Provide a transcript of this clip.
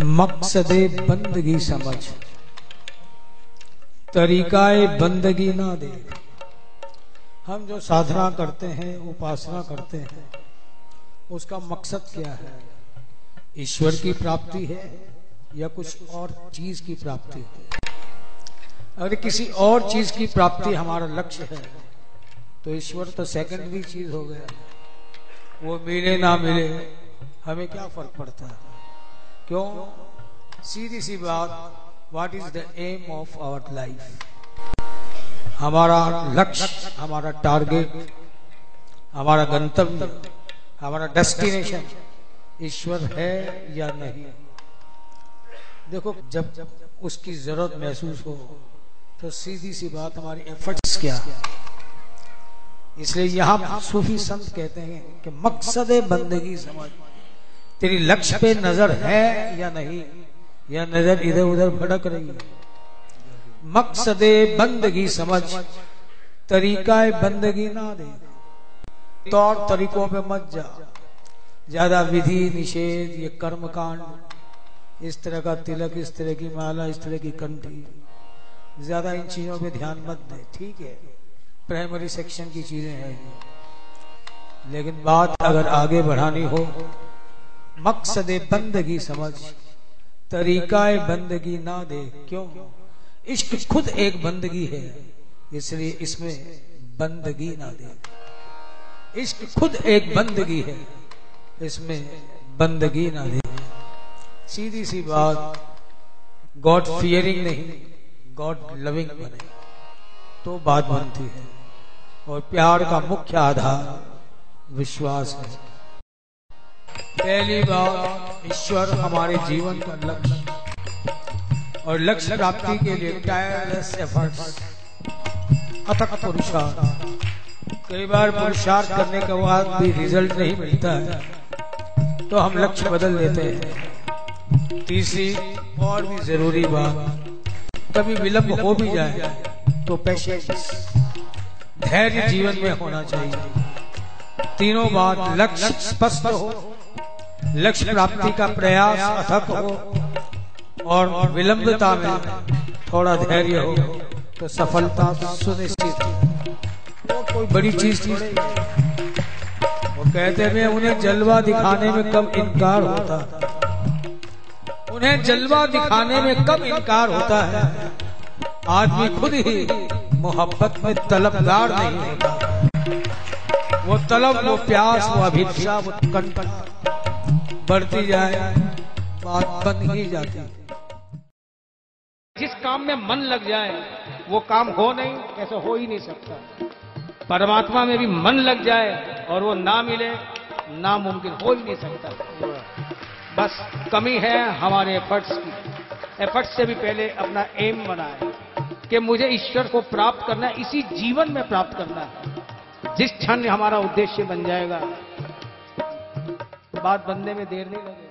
मकसद बंदगी समझ। तरीकाए बंदगी ना दे। हम जो साधना करते हैं, उपासना करते हैं, उसका मकसद क्या है? ईश्वर की प्राप्ति है या कुछ और चीज़ की प्राप्ति है? अगर किसी और चीज़ की प्राप्ति हमारा लक्ष्य है तो ईश्वर तो सेकेंडरी चीज़ हो गया। वो मिले ना मिले, हमें क्या फ़र्क पड़ता है? क्यों? सीधी सी बात what is the aim of our life हमारा लक्ष्य, हमारा टारगेट हमारा गंतव्य, हमारा डेस्टिनेशन ईश्वर है या नहीं? देखो, जब जब उसकी ज़रूरत महसूस हो तो सीधी सी बात हमारी एफर्ट्स क्या? इसलिए यहाँ सूफी संत कहते हैं कि मकसद बंदगी समझ तेरी लक्ष्य पे नज़र है या नहीं? या नज़र इधर उधर भटक रही है? मकसद बंदगी समझ तरीका बंदगी ना दे। तौर तरीकों पे मत जा। ज़्यादा विधि, निषेध, ये कर्म कांड इस तरह का तिलक, इस तरह की माला, इस तरह की कंठी, ज़्यादा इन चीज़ों पे ध्यान मत दे, ठीक है? प्राइमरी सेक्शन की चीज़ें हैं लेकिन बात अगर आगे बढ़ानी हो मकसद बंदगी समझ। तरीका बंदगी ना दे, क्यों? इश्क खुद एक बंदगी है, इसलिए इसमें बंदगी ना दे। इश्क खुद एक बंदगी है, इसमें बंदगी ना दे। सीधी सी बात गॉड फियरिंग नहीं गॉड लविंग बने। तो बात बनती है, और प्यार का मुख्य आधार विश्वास है। पहली बात, ईश्वर हमारे जीवन का लक्ष्य और लक्ष्य प्राप्ति के लिए टायरलेस एफर्ट्स अथक पुरुषार्थ। कई बार पुरुषार्थ करने के बाद भी रिज़ल्ट नहीं मिलता है तो हम लक्ष्य बदल देते हैं। तीसरी, और भी ज़रूरी बात, कभी विलंब हो भी जाए तो पेशेंस धैर्य जीवन में होना चाहिए। तीनों बात लक्ष्य स्पष्ट हो लक्ष्य प्राप्ति का प्रयास अथक हो और विलंबता में थोड़ा धैर्य हो तो सफलता सुनिश्चित वो कोई बड़ी चीज़ वो कहते हैं, उन्हें जलवा दिखाने में कब इनकार होता उन्हें जलवा दिखाने में कब इनकार होता है। आदमी खुद ही मोहब्बत में तलबदार नहीं होता। वो तलब, वो प्यास, वो अभिक्षा वो कंटन बढ़ती जाए, बात बन ही जाती। जिस काम में मन लग जाए, वो काम हो नहीं, ऐसा हो ही नहीं सकता। परमात्मा में भी मन लग जाए और वो ना मिले, नामुमकिन हो ही नहीं सकता। बस कमी है हमारे एफर्ट्स की। एफर्ट्स से भी पहले अपना एम बनाए कि मुझे ईश्वर को प्राप्त करना है, इसी जीवन में प्राप्त करना है। जिस क्षण हमारा उद्देश्य बन जाएगा बात बनने में देर नहीं लगेगी।